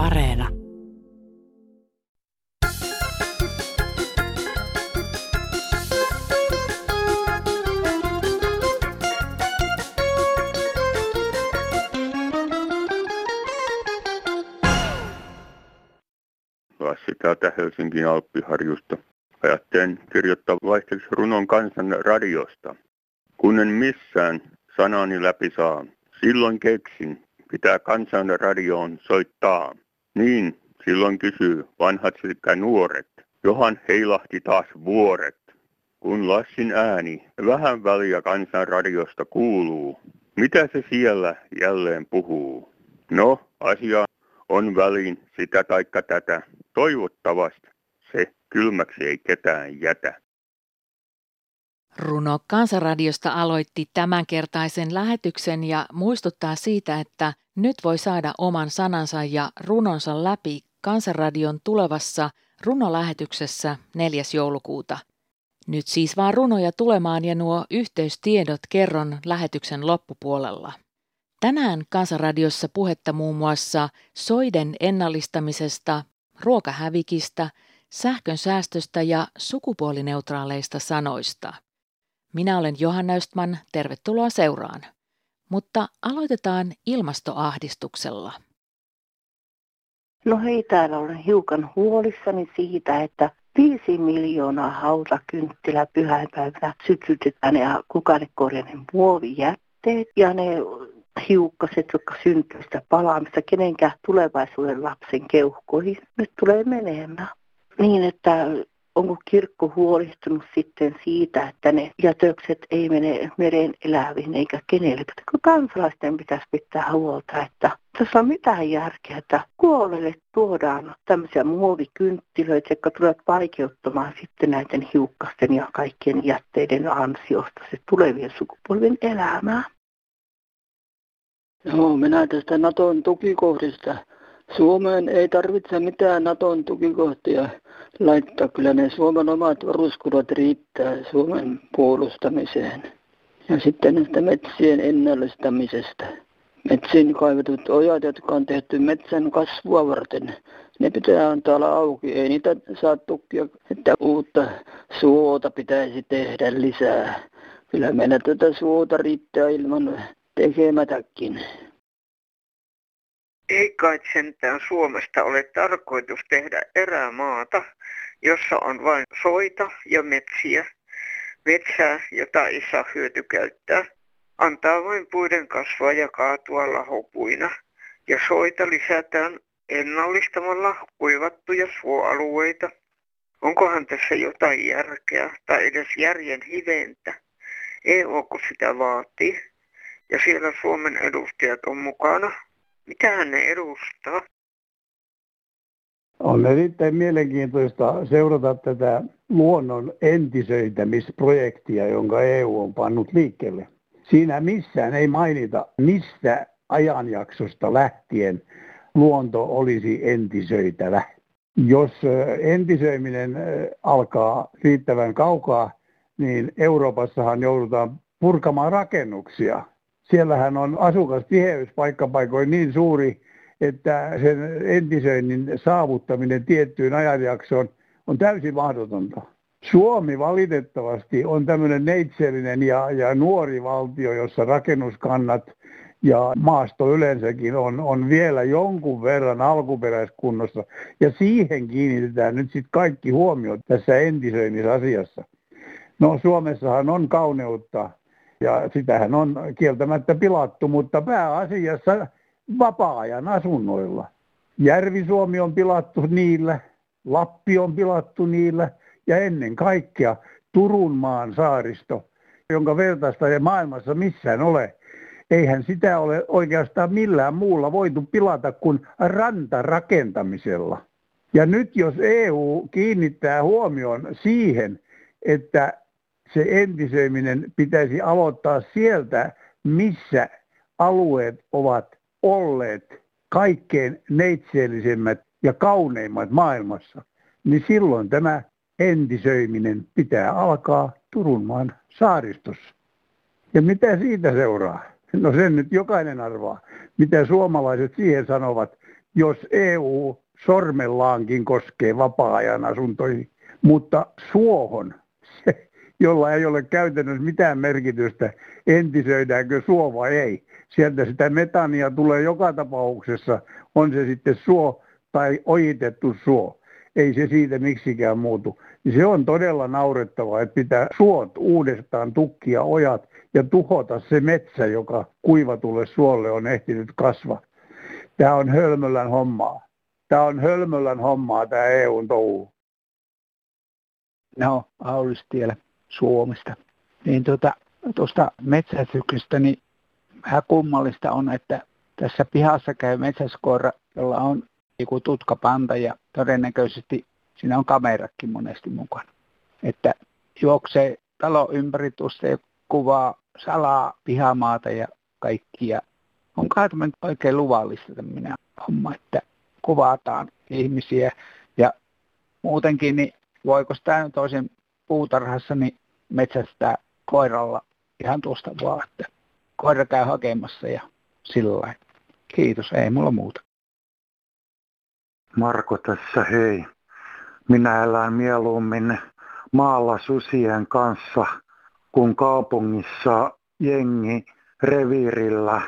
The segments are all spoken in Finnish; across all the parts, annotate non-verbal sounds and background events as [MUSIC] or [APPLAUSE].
Areena. Lassi täältä Helsingin Alppiharjusta. Ajattelen kirjoittaa vaihteeksi runon kansan radiosta. Kun en missään sanani läpi saa, silloin keksin, pitää kansan radioon soittaa. Niin, silloin kysyy vanhat sekä nuoret. Johan heilahti taas vuoret. Kun Lassin ääni vähän väliä kansan radiosta kuuluu, mitä se siellä jälleen puhuu? No, asia on väliin sitä taikka tätä. Toivottavasti se kylmäksi ei ketään jätä. Runo Kansanradiosta aloitti tämänkertaisen lähetyksen ja muistuttaa siitä, että nyt voi saada oman sanansa ja runonsa läpi Kansanradion tulevassa runolähetyksessä 4. joulukuuta. Nyt siis vaan runoja tulemaan ja nuo yhteystiedot kerron lähetyksen loppupuolella. Tänään Kansanradiossa puhetta muun muassa soiden ennallistamisesta, ruokahävikistä, sähkön säästöstä ja sukupuolineutraaleista sanoista. Minä olen Johanna Östman, tervetuloa seuraan. Mutta aloitetaan ilmastoahdistuksella. No hei, täällä olen hiukan huolissani siitä, että viisi miljoonaa hautakynttilä pyhäinpäivänä sytytetään ja kukaan ei korjaa ne muovijätteet ja ne hiukkaset, jotka syntyy sitä palaamista kenenkään tulevaisuuden lapsen keuhkoihin. Nyt tulee menemään. Niin, että onko kirkko huolestunut sitten siitä, että ne jätökset ei mene meren eläviin eikä kenelle. Kun kansalaisten pitäisi pitää huolta, että tässä on mitään järkeä, että kuolelle tuodaan tämmöisiä muovikynttilöitä, jotka tulevat vaikeuttamaan sitten näiden hiukkasten ja kaikkien jätteiden ansiosta se tulevien sukupolvien elämää. Joo, minä tästä Naton tukikohdista. Suomeen ei tarvitse mitään Naton tukikohtia laittaa. Kyllä ne Suomen omat varuskunnat riittää Suomen puolustamiseen. Ja sitten näistä metsien ennallistamisesta. Metsiin kaivetut ojat, jotka on tehty metsän kasvua varten, ne pitää antaa olla auki. Ei niitä saa tukkia, että uutta suota pitäisi tehdä lisää. Kyllä meillä tätä suota riittää ilman tekemätäkin. Ei kai sentään Suomesta ole tarkoitus tehdä erämaata, jossa on vain soita ja metsiä. Metsää, jota ei saa hyötykäyttää, antaa vain puiden kasvaa ja kaatua lahopuina. Ja soita lisätään ennallistamalla kuivattuja suoalueita. Onkohan tässä jotain järkeä tai edes järjen hiventä? EUko sitä vaatii? Ja siellä Suomen edustajat on mukana. Mitähän ne edustaa? On erittäin mielenkiintoista seurata tätä luonnon entisöitämisprojektia, jonka EU on pannut liikkeelle. Siinä missään ei mainita, mistä ajanjaksosta lähtien luonto olisi entisöitävä. Jos entisöiminen alkaa riittävän kaukaa, niin Euroopassahan joudutaan purkamaan rakennuksia. Siellähän on asukastiheys paikkapaikoin niin suuri, että sen entisöinnin saavuttaminen tiettyyn ajanjaksoon on täysin mahdotonta. Suomi valitettavasti on tämmöinen neitsellinen ja, ja nuori valtio, jossa rakennuskannat ja maasto yleensäkin on, on vielä jonkun verran alkuperäiskunnossa. Ja siihen kiinnitetään nyt sitten kaikki huomiot tässä entisöinnisasiassa. No Suomessahan on kauneutta ja sitähän on kieltämättä pilattu, mutta pääasiassa vapaa-ajan asunnoilla. Järvi-Suomi on pilattu niillä, Lappi on pilattu niillä ja ennen kaikkea Turun maan saaristo, jonka vertaista ei maailmassa missään ole. Eihän sitä ole oikeastaan millään muulla voitu pilata kuin rantarakentamisella. Ja nyt jos EU kiinnittää huomioon siihen, että se entisöiminen pitäisi aloittaa sieltä, missä alueet ovat olleet kaikkein neitseellisimmät ja kauneimmat maailmassa, niin silloin tämä entisöiminen pitää alkaa Turunmaan saaristossa. Ja mitä siitä seuraa? No sen nyt jokainen arvaa. Mitä suomalaiset siihen sanovat, jos EU sormellaankin koskee vapaa-ajan asuntoihin, mutta suohon, jolla ei ole käytännössä mitään merkitystä, entisöidäänkö suo vai ei. Sieltä sitä metania tulee joka tapauksessa, on se sitten suo tai ojitettu suo. Ei se siitä miksikään muutu. Se on todella naurettavaa, että pitää suot uudestaan tukkia ojat ja tuhota se metsä, joka kuivatulle suolle on ehtinyt kasvaa. Tämä on hölmöllän hommaa. Tämä on hölmöllän hommaa, tämä EUn touhu. No, Aulis tiellä Suomesta. Niin tuota, tuosta metsästyksestä, niin vähän kummallista on, että tässä pihassa käy metsäskoira, jolla on joku tutkapanta ja todennäköisesti siinä on kamerakin monesti mukana. Että juoksee talo ympäri tuosta ja kuvaa salaa pihamaata ja kaikkia. On tämmöinen oikein luvallista tämmöinen homma, että kuvataan ihmisiä ja muutenkin, niin voiko tämä toisen puutarhassa niin metsästää koiralla ihan tuosta vaan, että koira käy hakemassa ja sillä lailla. Kiitos, ei mulla muuta. Marko tässä, hei. Minä elän mieluummin maalla susien kanssa, kun kaupungissa jengi reviirillä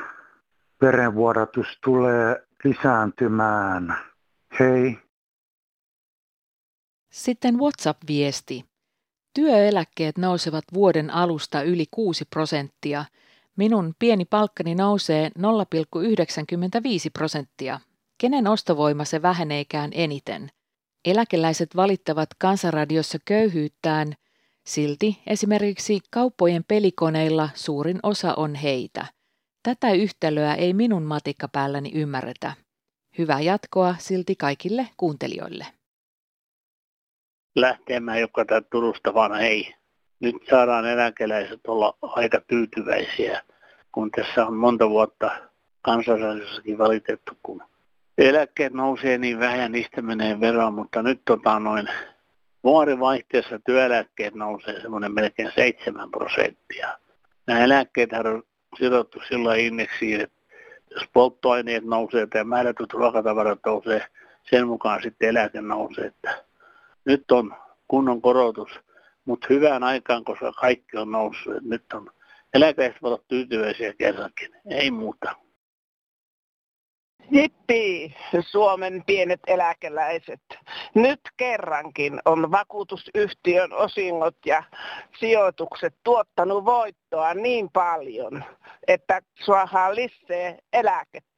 verenvuodatus tulee lisääntymään. Hei. Sitten WhatsApp-viesti. Työeläkkeet nousevat vuoden alusta yli 6 prosenttia. Minun pieni palkkani nousee 0,95 prosenttia. Kenen ostovoima se väheneekään eniten? Eläkeläiset valittavat kansanradiossa köyhyyttään, silti esimerkiksi kauppojen pelikoneilla suurin osa on heitä. Tätä yhtälöä ei minun matikkapäälläni ymmärretä. Hyvää jatkoa silti kaikille kuuntelijoille. Lähtemään joka täältä Turusta vaan ei. Nyt saadaan eläkeläiset olla aika tyytyväisiä, kun tässä on monta vuotta kansallisessakin valitettu, kun eläkkeet nousee niin vähän, niistä menee veroa, mutta nyt tota noin vuorivaihteessa työeläkkeet nousee semmoinen melkein 7 prosenttia. Nämä eläkkeet on sidottu sillä indeksiin, että jos polttoaineet nousee tai määrätyt ruokatavarat nousee, sen mukaan sitten eläke nousee. Että nyt on kunnon korotus, mutta hyvään aikaan, koska kaikki on noussut. Nyt on eläkeläiset olla tyytyväisiä kerrankin, ei muuta. Jippi, Suomen pienet eläkeläiset. Nyt kerrankin on vakuutusyhtiön osingot ja sijoitukset tuottanut voittoa niin paljon, että suohaa lisää eläkettä.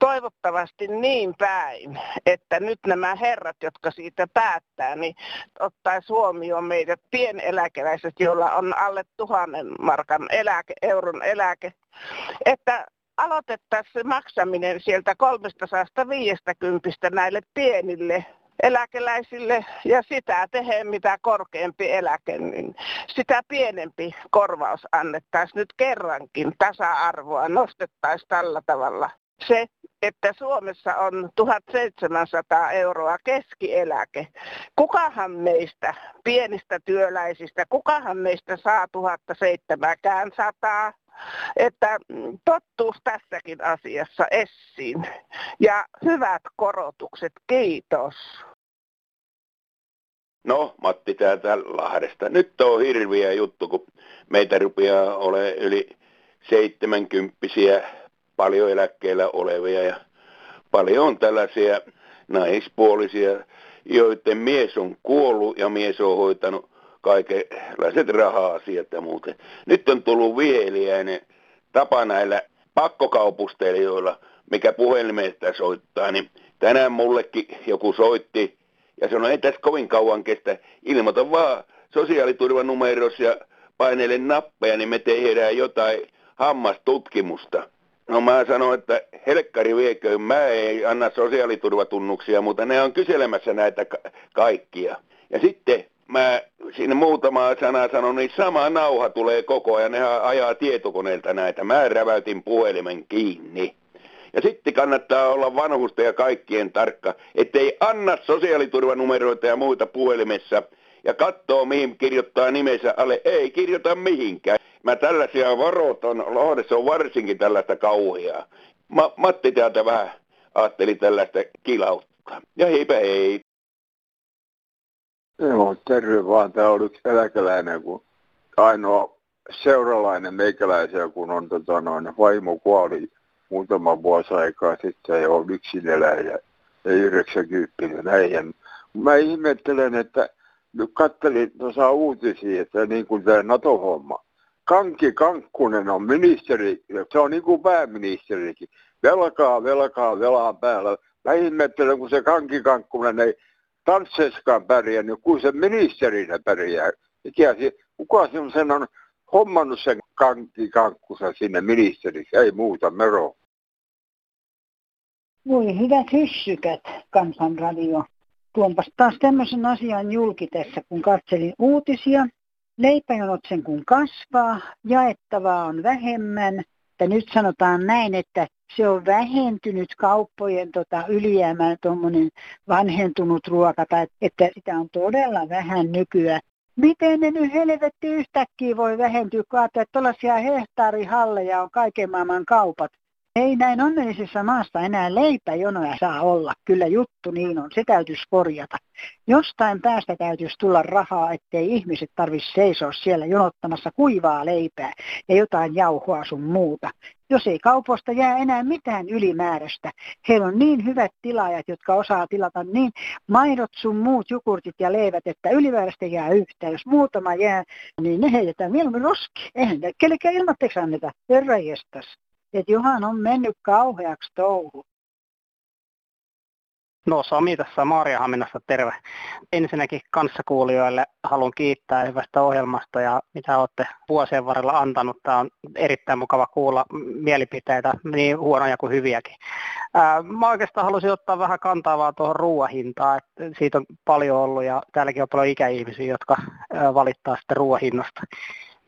Toivottavasti niin päin, että nyt nämä herrat, jotka siitä päättää, niin ottaisi huomioon meidät pieneläkeläiset, joilla on alle tuhannen markan eläke, euron eläke, että aloitettaisiin se maksaminen sieltä 350 näille pienille eläkeläisille ja sitä tehdä mitä korkeampi eläke, niin sitä pienempi korvaus annettaisiin nyt kerrankin tasa-arvoa, nostettaisiin tällä tavalla. Se, että Suomessa on 1700 euroa keskieläke. Kukahan meistä pienistä työläisistä, kukahan meistä saa 1700 että tottuus tässäkin asiassa essiin. Ja hyvät korotukset, kiitos. No, Matti täältä Lahdesta. Nyt on hirviä juttu, kun meitä rupeaa ole yli 70 paljon eläkkeellä olevia ja paljon on tällaisia naispuolisia, joiden mies on kuollut ja mies on hoitanut kaikenlaiset raha-asiat ja muuten. Nyt on tullut viheliäinen tapa näillä pakkokaupustelijoilla, mikä puhelimesta soittaa, niin tänään mullekin joku soitti ja sanoi, ei tässä kovin kauan kestä, ilmoita vaan sosiaaliturvanumeros ja painele nappeja, niin me tehdään jotain hammastutkimusta. No mä sanoin, että helkkari viekö, mä ei anna sosiaaliturvatunnuksia, mutta ne on kyselemässä näitä ka- kaikkia. Ja sitten mä siinä muutama sana sanon, niin sama nauha tulee koko ajan, ne ajaa tietokoneelta näitä. Mä räväytin puhelimen kiinni. Ja sitten kannattaa olla vanhusta ja kaikkien tarkka, ettei anna sosiaaliturvanumeroita ja muita puhelimessa ja katsoo mihin kirjoittaa nimensä alle. Ei kirjoita mihinkään. Mä tällaisia varoitan, Lahdessa on varsinkin tällaista kauheaa. Ma, Matti täältä vähän ajattelin tällaista kilauttaa. Ja heipä hei. Joo, terve vaan. Täällä on yksi eläkeläinen, kun ainoa seuralainen meikäläisiä, kun on tota, noin, vaimo kuoli muutama vuosi aikaa sitten ja on yksin eläjä ja 90 äijän. Mä ihmettelen, että nyt kattelin tuossa uutisia, että niin kuin tämä NATO-homma. Kanki Kankkunen on ministeri, se on niin kuin pääministerikin. Velkaa, velkaa, velaa päällä. Mä ihmettelen, kun se Kanki Kankkunen ei tansseskaan pärjää, kun se ministerinä pärjää. Kuka sen on hommannut sen Kanki Kankkusen sinne ministeriksi? Ei muuta, mero. Voi hyvät hyssykät, kansanradio. Tuonpas taas tämmöisen asian julki tässä, kun katselin uutisia. Leipäjonot sen kun kasvaa, jaettavaa on vähemmän. Että nyt sanotaan näin, että se on vähentynyt kauppojen tota, ylijäämään tuommoinen vanhentunut ruoka, tai että sitä on todella vähän nykyään. Miten ne nyt helvetti yhtäkkiä voi vähentyä, kun että tuollaisia hehtaarihalleja on kaiken maailman kaupat. Ei näin onnellisessa maassa enää leipäjonoja saa olla. Kyllä juttu niin on. Se täytyisi korjata. Jostain päästä täytyisi tulla rahaa, ettei ihmiset tarvitsisi seisoa siellä jonottamassa kuivaa leipää ja jotain jauhoa sun muuta. Jos ei kaupoista jää enää mitään ylimääräistä. Heillä on niin hyvät tilaajat, jotka osaa tilata niin maidot sun muut jukurtit ja leivät, että ylimääräistä jää yhtään. Jos muutama jää, niin ne heitetään mieluummin roski. Eihän kellekään ilmatteeksi anneta. Herra että Johan on mennyt kauheaksi touhu. No Sami tässä Maariahaminassa, terve. Ensinnäkin kanssakuulijoille haluan kiittää hyvästä ohjelmasta ja mitä olette vuosien varrella antanut. Tämä on erittäin mukava kuulla mielipiteitä, niin huonoja kuin hyviäkin. Ää, mä oikeastaan haluaisin ottaa vähän kantaa vaan tuohon ruoahintaan, siitä on paljon ollut ja täälläkin on paljon ikäihmisiä, jotka valittaa sitten ruoahinnasta.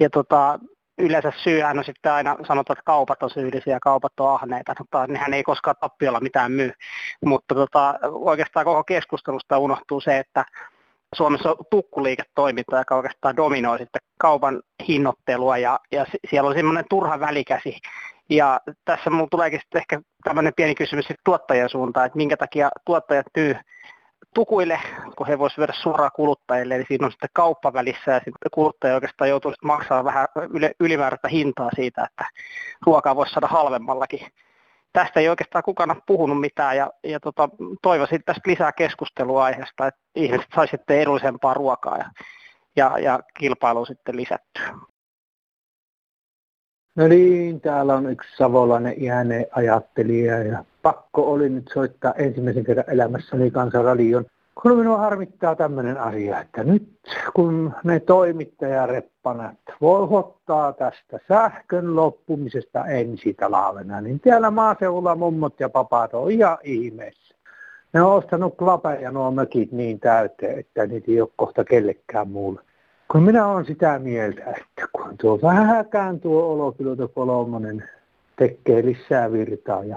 Ja tota, yleensä syyhän on sitten aina sanotaan, että kaupat on syyllisiä ja kaupat on ahneita, mutta nehän ei koskaan tappiolla mitään myy. Mutta tota, oikeastaan koko keskustelusta unohtuu se, että Suomessa on tukkuliiketoiminta, joka oikeastaan dominoi sitten kaupan hinnoittelua ja, ja siellä on semmoinen turha välikäsi. Ja tässä minulla tuleekin sitten ehkä tämmöinen pieni kysymys tuottajien suuntaan, että minkä takia tuottajat myy tukuille, kun he voisivat syödä suoraan kuluttajille, eli siinä on sitten kauppa välissä ja sitten kuluttaja oikeastaan joutuu maksamaan vähän ylimääräistä hintaa siitä, että ruokaa voisi saada halvemmallakin. Tästä ei oikeastaan kukaan ole puhunut mitään ja, ja tota, toivoisin tästä lisää keskustelua aiheesta, että ihmiset saisivat edullisempaa ruokaa ja, ja, ja kilpailu sitten lisättyä. No niin, täällä on yksi savolainen iäneen ajattelija ja pakko oli nyt soittaa ensimmäisen kerran elämässäni kansanradion. Kun minua harmittaa tämmöinen asia, että nyt kun ne toimittajareppanat voihottaa tästä sähkön loppumisesta ensi talvena, niin täällä maaseudulla mummot ja papat on ihan ihmeessä. Ne on ostanut klapeja nuo mökit niin täyteen, että niitä ei ole kohta kellekään muulle. Kun minä olen sitä mieltä, että kun tuo vähäkään tuo olopilota kolmonen tekee lisää virtaa ja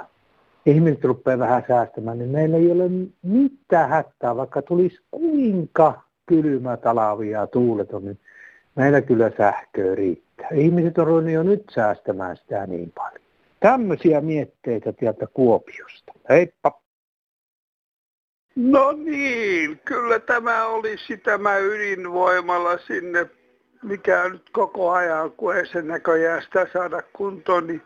ihmiset rupeaa vähän säästämään, niin meillä ei ole mitään hätää, vaikka tulisi kuinka kylmä talavi ja tuuleton, niin meillä kyllä sähköä riittää. Ihmiset on ruvennut jo nyt säästämään sitä niin paljon. Tämmöisiä mietteitä sieltä Kuopiosta. Heippa! No niin, kyllä tämä olisi tämä ydinvoimalla sinne, mikä nyt koko ajan, kun ei sen näköjään sitä saada kuntoon, niin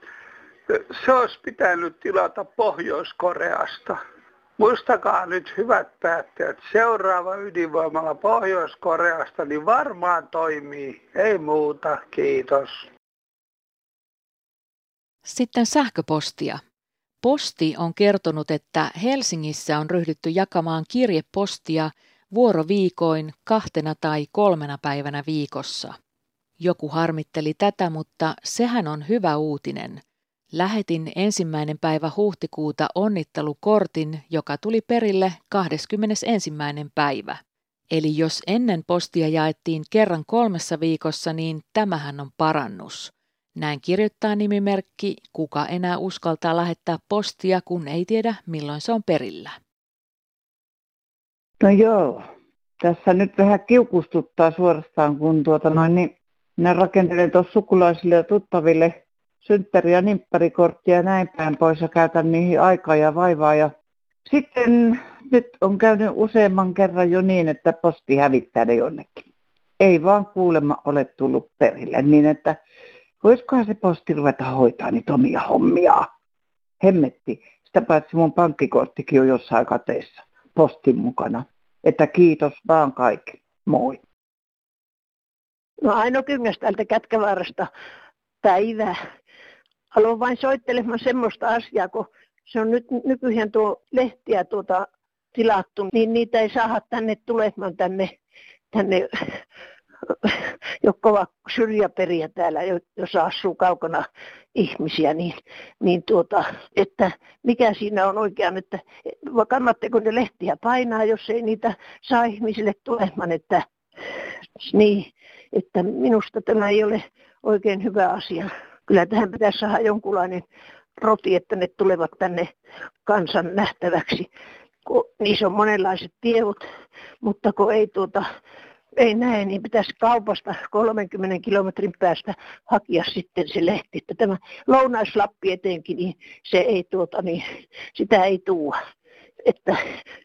se olisi pitänyt tilata Pohjois-Koreasta. Muistakaa nyt hyvät päättäjät, seuraava ydinvoimalla Pohjois-Koreasta niin varmaan toimii. Ei muuta, kiitos. Sitten sähköpostia. Posti on kertonut, että Helsingissä on ryhdytty jakamaan kirjepostia vuoroviikoin kahtena tai kolmena päivänä viikossa. Joku harmitteli tätä, mutta sehän on hyvä uutinen. Lähetin ensimmäinen päivä huhtikuuta onnittelukortin, joka tuli perille 21. päivä. Eli jos ennen postia jaettiin kerran kolmessa viikossa, niin tämähän on parannus. Näin kirjoittaa nimimerkki, kuka enää uskaltaa lähettää postia, kun ei tiedä milloin se on perillä. No joo, tässä nyt vähän kiukustuttaa suorastaan, kun tuota noin, niin minä rakentelen tuossa sukulaisille ja tuttaville synttäri- ja nimpparikorttia ja näin päin pois ja käytän niihin aikaa ja vaivaa. Ja sitten nyt on käynyt useamman kerran jo niin, että posti hävittää ne jonnekin. Ei vaan kuulemma ole tullut perille, niin että voisikohan se posti ruveta hoitaa niitä omia hommia. Hemmetti. Sitä paitsi mun pankkikorttikin on jossain kateessa postin mukana. Että kiitos vaan kaikki. Moi. No Aino Kyngäs täältä Kätkävaarasta päivää. Haluan vain soittelemaan semmoista asiaa, kun se on nyt nykyään tuo lehtiä tuota tilattu, niin niitä ei saa tänne tulemaan tänne, tänne [LAUGHS] jotka ovat syrjäperiä täällä, jossa asuu kaukana ihmisiä, niin, niin tuota, että mikä siinä on oikein, että kannatteko ne lehtiä painaa, jos ei niitä saa ihmisille tulemaan, että niin, että minusta tämä ei ole oikein hyvä asia. Kyllä tähän pitäisi saada jonkunlainen roti, että ne tulevat tänne kansan nähtäväksi. Kun niissä on monenlaiset tiedot, mutta kun ei tuota, ei näe, niin pitäisi kaupasta 30 kilometrin päästä hakea sitten se lehti. Että tämä lounaislappi etenkin, niin se ei tuota, niin sitä ei tuo. Että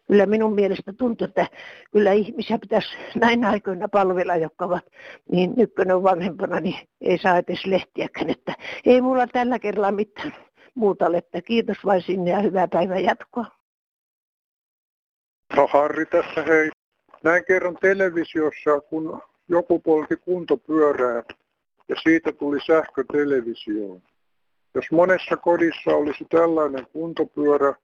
kyllä minun mielestä tuntuu, että kyllä ihmisiä pitäisi näin aikoina palvella, jotka ovat niin on vanhempana, niin ei saa edes lehtiäkään. Että ei mulla tällä kerralla mitään muuta ole, että kiitos vain sinne ja hyvää päivän jatkoa. No Harri tässä hei. Näin kerran televisiossa, kun joku polki kuntopyörää ja siitä tuli sähkö televisioon. Jos monessa kodissa olisi tällainen kuntopyörä,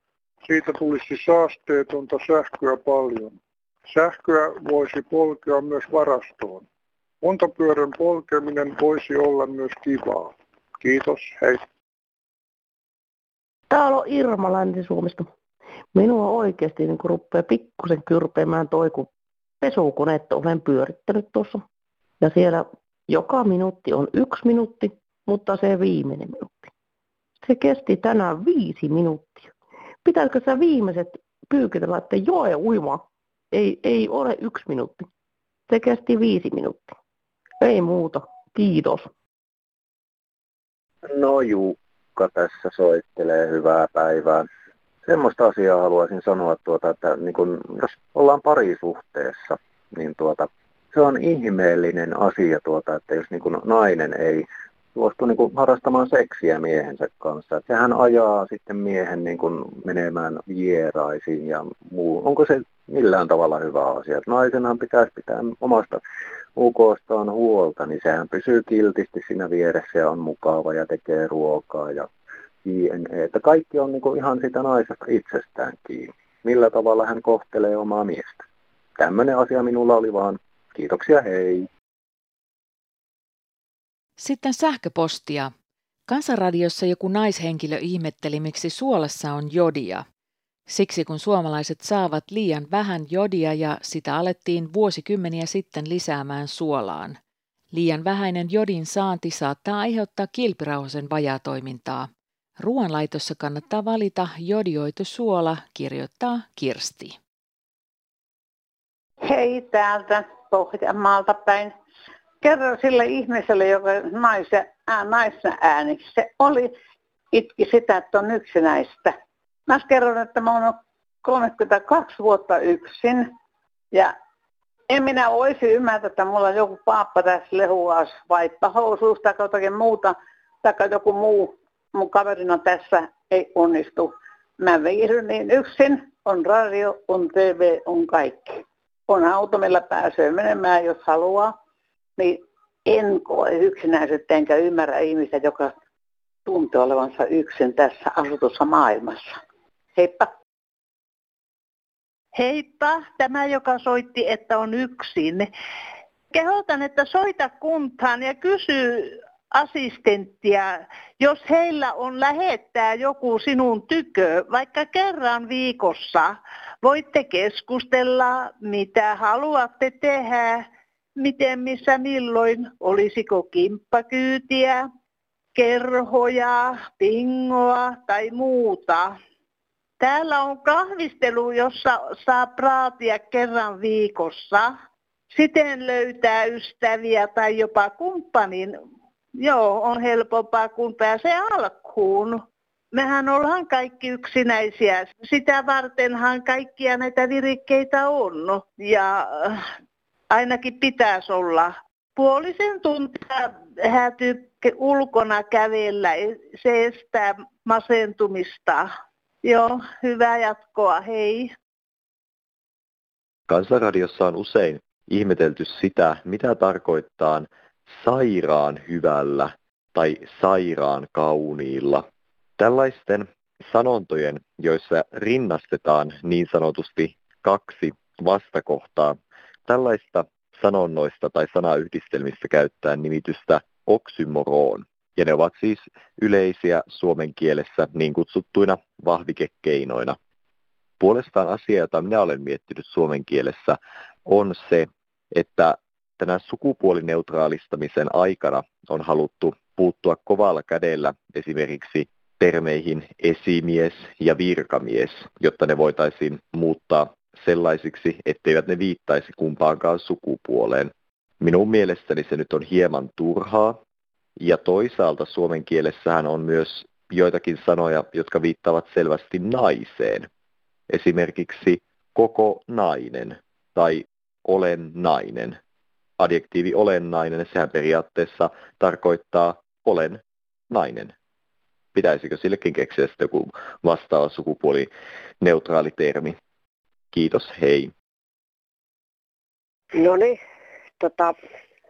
siitä tulisi saasteetonta sähköä paljon. Sähköä voisi polkea myös varastoon. Kuntopyörän polkeminen voisi olla myös kivaa. Kiitos, hei. Täällä on Irma Länsi-Suomesta. Minua oikeasti niin rupeaa pikkusen kyrpeämään toi, kun pesukonetta olen pyörittänyt tuossa. Ja siellä joka minuutti on yksi minuutti, mutta se viimeinen minuutti. Se kesti tänään viisi minuuttia. Pitäisikö sä viimeiset pyykit laittaa joe uima? Ei, ei ole yksi minuutti. Se kesti viisi minuuttia. Ei muuta. Kiitos. No Jukka tässä soittelee. Hyvää päivää semmoista asiaa haluaisin sanoa, tuota, että niin kun, jos ollaan parisuhteessa, niin tuota, se on ihmeellinen asia, tuota, että jos niin kun nainen ei suostu niin kun harrastamaan seksiä miehensä kanssa. Että sehän ajaa sitten miehen niin kun menemään vieraisiin ja muu. Onko se millään tavalla hyvä asia? Että naisenhan pitäisi pitää omasta ukostaan huolta, niin sehän pysyy kiltisti siinä vieressä ja on mukava ja tekee ruokaa ja JNE, että kaikki on niin kuin ihan sitä naisesta itsestään kiinni. Millä tavalla hän kohtelee omaa miestä. Tämmöinen asia minulla oli vaan. Kiitoksia, hei. Sitten sähköpostia. Kansanradiossa joku naishenkilö ihmetteli, miksi suolassa on jodia. Siksi kun suomalaiset saavat liian vähän jodia ja sitä alettiin vuosikymmeniä sitten lisäämään suolaan. Liian vähäinen jodin saanti saattaa aiheuttaa kilpirauhasen vajatoimintaa. Ruoanlaitossa kannattaa valita jodioitu suola, kirjoittaa Kirsti. Hei täältä Pohjanmaalta päin. Kerro sille ihmiselle, joka naisen, ää, naisen ääni, se oli, itki sitä, että on yksinäistä. Mä kerron, että mä oon 32 vuotta yksin ja en minä olisi ymmärtä, että mulla on joku paappa tässä lehuas vaippahousuus tai jotakin muuta, tai joku muu mun kaverina tässä ei onnistu. Mä viihdyn niin yksin, on radio, on TV, on kaikki. On auto, millä pääsee menemään, jos haluaa. Niin en koe yksinäisyyttä enkä ymmärrä ihmistä, joka tuntee olevansa yksin tässä asutussa maailmassa. Heippa! Heippa, tämä joka soitti, että on yksin. Kehotan, että soita kuntaan ja kysy assistenttia, jos heillä on lähettää joku sinun tykö, vaikka kerran viikossa, voitte keskustella, mitä haluatte tehdä, miten, missä, milloin, olisiko kimppakyytiä, kerhoja, pingoa tai muuta. Täällä on kahvistelu, jossa saa praatia kerran viikossa. Siten löytää ystäviä tai jopa kumppanin Joo, on helpompaa, kun pääsee alkuun. Mehän ollaan kaikki yksinäisiä. Sitä vartenhan kaikkia näitä virikkeitä on. Ja äh, ainakin pitäisi olla puolisen tuntia häätyy ulkona kävellä. Se estää masentumista. Joo, hyvää jatkoa. Hei. Kansanradiossa on usein ihmetelty sitä, mitä tarkoittaa sairaan hyvällä tai sairaan kauniilla. Tällaisten sanontojen, joissa rinnastetaan niin sanotusti kaksi vastakohtaa, tällaista sanonnoista tai sanayhdistelmistä käyttää nimitystä oksymoroon. Ja ne ovat siis yleisiä suomen kielessä niin kutsuttuina vahvikekeinoina. Puolestaan asia, jota minä olen miettinyt suomen kielessä, on se, että tänä sukupuolineutraalistamisen aikana on haluttu puuttua kovalla kädellä esimerkiksi termeihin esimies ja virkamies, jotta ne voitaisiin muuttaa sellaisiksi, etteivät ne viittaisi kumpaankaan sukupuoleen. Minun mielestäni se nyt on hieman turhaa, ja toisaalta suomen kielessähän on myös joitakin sanoja, jotka viittaavat selvästi naiseen. Esimerkiksi koko nainen tai olen nainen. Adjektiivi olennainen, sehän periaatteessa tarkoittaa olen nainen. Pitäisikö sillekin keksiä sitten joku vastaava sukupuolineutraali termi? Kiitos, hei. No niin, tota,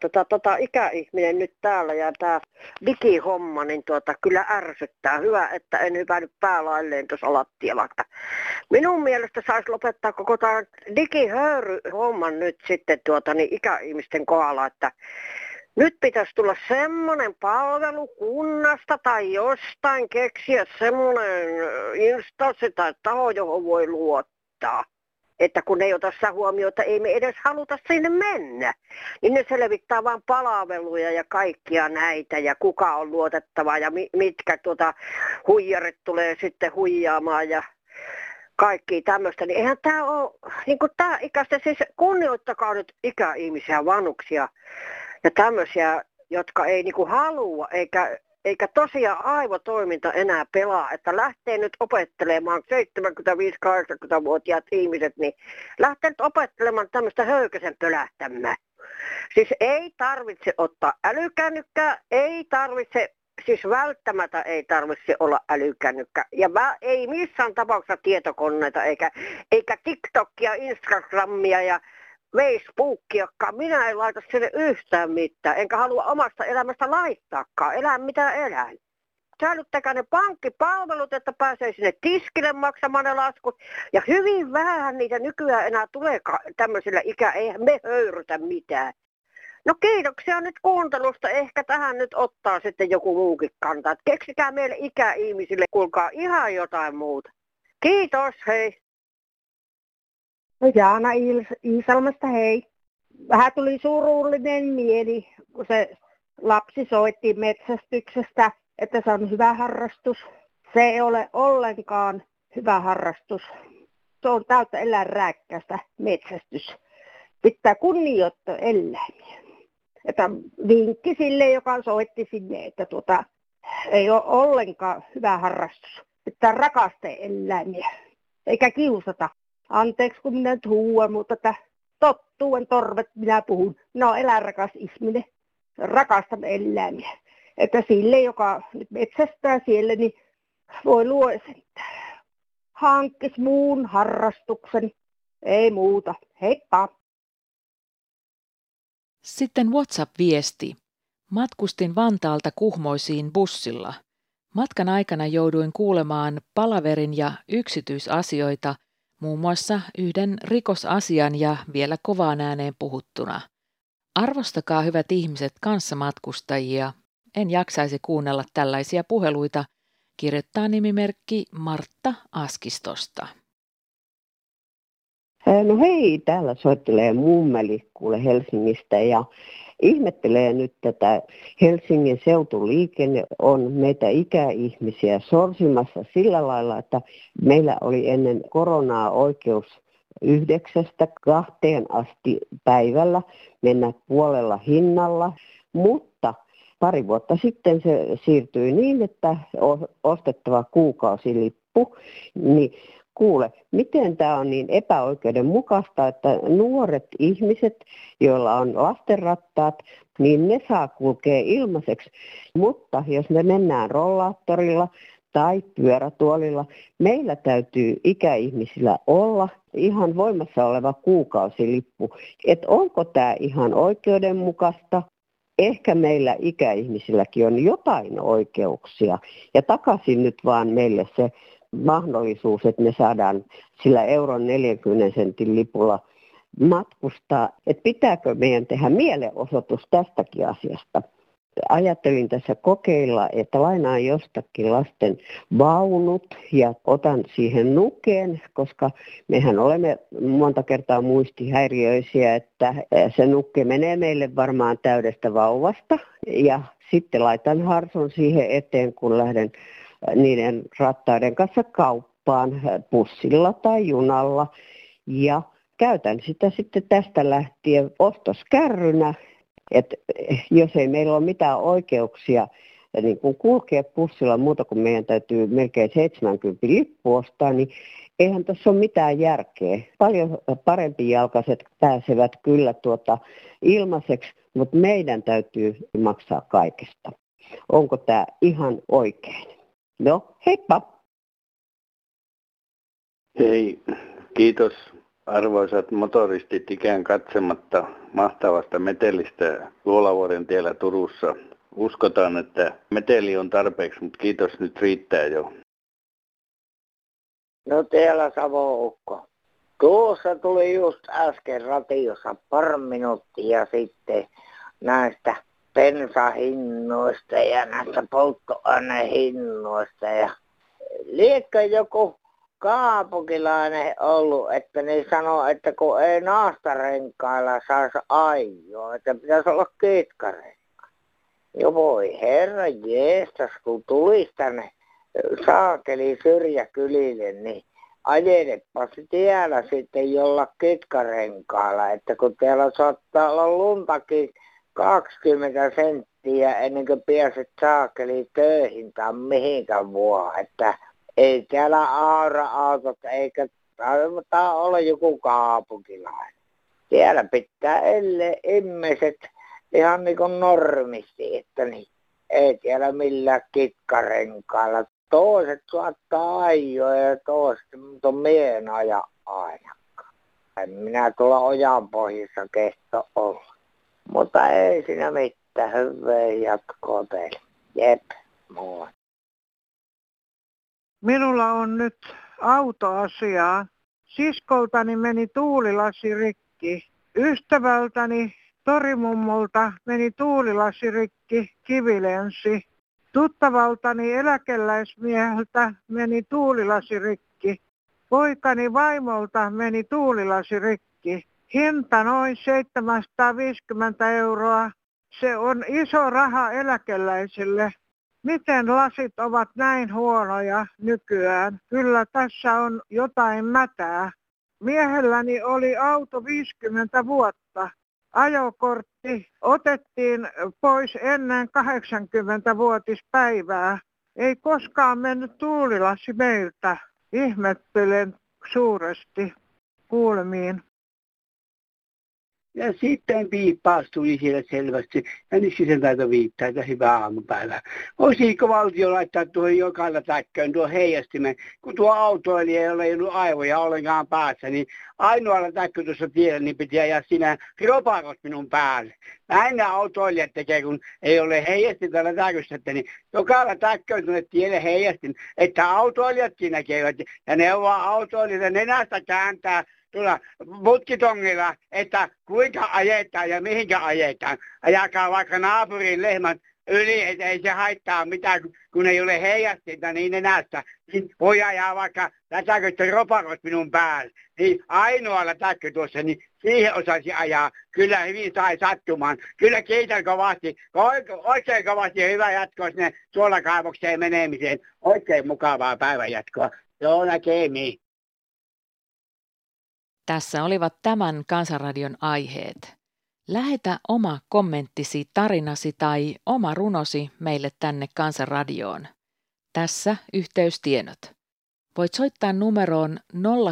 tota, tota, ikäihminen nyt täällä ja tämä digihomma, niin tuota, kyllä ärsyttää. Hyvä, että en hypännyt päälailleen tuossa lattialla. Minun mielestä saisi lopettaa koko tämä digihöyry-homman nyt sitten tuota, niin ikäihmisten kohdalla, että nyt pitäisi tulla semmoinen palvelu kunnasta tai jostain keksiä semmoinen instanssi tai taho, johon voi luottaa että kun ei ota sitä huomioon, että ei me edes haluta sinne mennä, niin ne selvittää vain palveluja ja kaikkia näitä ja kuka on luotettava ja mitkä tuota huijarit tulee sitten huijaamaan ja kaikki tämmöistä, niin eihän tämä ole, niin kuin tämä ikäistä, siis kunnioittakaa nyt ikäihmisiä, vanuksia ja tämmöisiä, jotka ei niin kuin halua eikä eikä tosiaan aivotoiminta enää pelaa, että lähtee nyt opettelemaan 75-80-vuotiaat ihmiset, niin lähtee nyt opettelemaan tämmöistä höykäsen pölähtämää. Siis ei tarvitse ottaa älykännykkää, ei tarvitse, siis välttämättä ei tarvitse olla älykännykkä. Ja mä, ei missään tapauksessa tietokoneita, eikä, eikä TikTokia, Instagramia ja Facebookiakaan. Minä en laita sinne yhtään mitään, enkä halua omasta elämästä laittaakaan. Elää mitä elän. Säilyttäkää ne pankkipalvelut, että pääsee sinne tiskille maksamaan ne laskut. Ja hyvin vähän niitä nykyään enää tulee tämmöisillä ikä, eihän me höyrytä mitään. No kiitoksia nyt kuuntelusta. Ehkä tähän nyt ottaa sitten joku muukin kantaa. Keksikää meille ikäihmisille, kuulkaa ihan jotain muuta. Kiitos, hei. No Jaana Iisalmasta, hei. Vähän tuli surullinen mieli, kun se lapsi soitti metsästyksestä, että se on hyvä harrastus. Se ei ole ollenkaan hyvä harrastus. Se on täyttä eläinrääkkäistä metsästys. Pitää kunnioittaa eläimiä. Että vinkki sille, joka soitti sinne, että tuota, ei ole ollenkaan hyvä harrastus. Pitää rakastaa eläimiä, eikä kiusata anteeksi kun minä nyt huuan, mutta että tottuen torvet minä puhun. No eläinrakas ihminen, rakastan eläimiä. Että sille, joka metsästää siellä, niin voi että Hankkis muun harrastuksen. Ei muuta. Heippa! Sitten WhatsApp-viesti. Matkustin Vantaalta Kuhmoisiin bussilla. Matkan aikana jouduin kuulemaan palaverin ja yksityisasioita – muun muassa yhden rikosasian ja vielä kovaan ääneen puhuttuna. Arvostakaa hyvät ihmiset kanssamatkustajia. En jaksaisi kuunnella tällaisia puheluita, kirjoittaa nimimerkki Martta Askistosta. No hei, täällä soittelee mummeli kuule Helsingistä ja ihmettelee nyt tätä Helsingin seutuliikenne on meitä ikäihmisiä sorsimassa sillä lailla, että meillä oli ennen koronaa oikeus yhdeksästä kahteen asti päivällä mennä puolella hinnalla, mutta Pari vuotta sitten se siirtyi niin, että ostettava kuukausilippu, niin kuule, miten tämä on niin epäoikeudenmukaista, että nuoret ihmiset, joilla on lastenrattaat, niin ne saa kulkea ilmaiseksi. Mutta jos me mennään rollaattorilla tai pyörätuolilla, meillä täytyy ikäihmisillä olla ihan voimassa oleva kuukausilippu. Että onko tämä ihan oikeudenmukaista? Ehkä meillä ikäihmisilläkin on jotain oikeuksia. Ja takaisin nyt vaan meille se mahdollisuus, että me saadaan sillä euron 40 sentin lipulla matkustaa, että pitääkö meidän tehdä mielenosoitus tästäkin asiasta. Ajattelin tässä kokeilla, että lainaan jostakin lasten vaunut ja otan siihen nukeen, koska mehän olemme monta kertaa muistihäiriöisiä, että se nukke menee meille varmaan täydestä vauvasta. Ja sitten laitan harson siihen eteen, kun lähden niiden rattaiden kanssa kauppaan bussilla tai junalla. Ja käytän sitä sitten tästä lähtien ostoskärrynä, että jos ei meillä ole mitään oikeuksia niin kun kulkea bussilla muuta kuin meidän täytyy melkein 70 lippu ostaa, niin eihän tässä ole mitään järkeä. Paljon parempi jalkaiset pääsevät kyllä tuota ilmaiseksi, mutta meidän täytyy maksaa kaikesta. Onko tämä ihan oikein? No, heippa! Hei, kiitos arvoisat motoristit ikään katsematta mahtavasta metelistä Luolavuoren tiellä Turussa. Uskotaan, että meteli on tarpeeksi, mutta kiitos nyt riittää jo. No täällä Savo-ukko. Tuossa tuli just äsken ratiossa pari minuuttia sitten näistä bensahinnoista ja näistä polttoainehinnoista. Ja liekö joku kaupunkilainen ollut, että ne sanoo, että kun ei naastarenkailla saisi ajoa, että pitäisi olla kitkarenka. Jo voi herra jeestas, kun tulisi tänne saakeli syrjäkylille, niin ajelepa tiellä sitten jolla kitkarenkaalla, että kun täällä saattaa olla luntakin 20 senttiä ennen kuin pääset saakeli töihin tai mihinkään vuoha, että ei täällä aura-autot eikä tarvita olla joku kaupunkilainen. Täällä pitää elle ihmiset ihan niin kuin normisti, että niin, ei täällä millään kitkarenkailla. Toiset saattaa ajoa ja toiset, mutta on mien aja ainakaan. En minä tuolla ojan pohjassa kesto olla. Mutta ei siinä mitään, hyvää jatkoa teille. Jep, moi. Minulla on nyt autoasiaa. Siskoltani meni tuulilasi rikki. Ystävältäni torimummolta meni tuulilasi rikki, kivilensi. Tuttavaltani eläkeläismieheltä meni tuulilasi rikki. Poikani vaimolta meni tuulilasi rikki. Hinta noin 750 euroa. Se on iso raha eläkeläisille. Miten lasit ovat näin huonoja nykyään? Kyllä tässä on jotain mätää. Miehelläni oli auto 50 vuotta. Ajokortti otettiin pois ennen 80-vuotispäivää. Ei koskaan mennyt tuulilasi meiltä. Ihmettelen suuresti kuulemiin. Ja sitten piippaus tuli siellä selvästi. Ja nyt sen taito viittaa, että hyvää aamupäivää. Voisiko valtio laittaa tuohon jokailla täkköön tuo heijastimen, kun tuo autoilija ei ole ollut aivoja ollenkaan päässä, niin ainoalla täkkö tuossa tiellä, niin pitää jää sinä ropakot minun päälle. Näin autoilijat tekee, kun ei ole heijasti tällä täkössä, että niin jokailla täkköön tuonne tielle heijastin, että autoilijatkin näkevät ja neuvoo autoilijat nenästä kääntää tuolla mutkitongilla, että kuinka ajetaan ja mihinkä ajetaan. Ajakaa vaikka naapurin lehmän yli, että ei se haittaa mitään, kun ei ole heijastinta niin nenästä. Niin voi ajaa vaikka lätäköstä ropakot minun päälle. Niin ainoalla täkkö tuossa, niin siihen osaisi ajaa. Kyllä hyvin sai sattumaan. Kyllä kiitän kovasti. Oikein kovasti ja hyvä jatkoa sinne tuolla kaivokseen menemiseen. Oikein mukavaa päivänjatkoa. Joo, näkemiin. Tässä olivat tämän Kansanradion aiheet. Lähetä oma kommenttisi, tarinasi tai oma runosi meille tänne Kansanradioon. Tässä yhteystiedot. Voit soittaa numeroon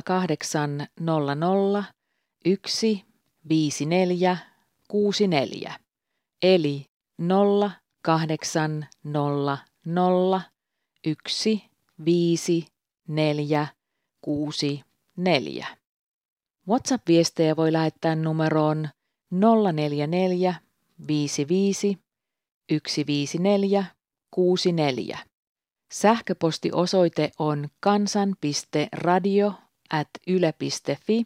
0800 1 54 64 eli 0800 1 5 4 6 4. WhatsApp-viestejä voi lähettää numeroon 044 55 154 64. Sähköpostiosoite on kansan.radio at yle.fi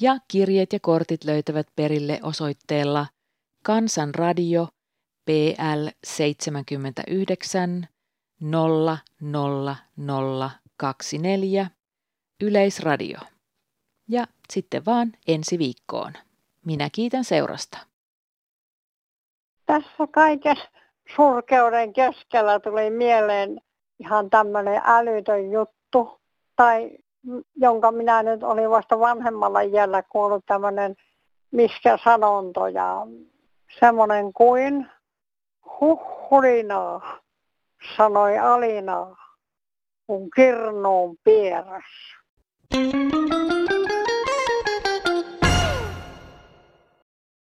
ja kirjeet ja kortit löytävät perille osoitteella Kansanradio PL 79 00024 Yleisradio. Ja sitten vaan ensi viikkoon. Minä kiitän seurasta. Tässä kaiken surkeuden keskellä tuli mieleen ihan tämmöinen älytön juttu, tai jonka minä nyt olin vasta vanhemmalla iällä kuullut tämmöinen miskä sanonto ja semmoinen kuin huhhulinaa, sanoi Alina, kun kirnuun pierässä.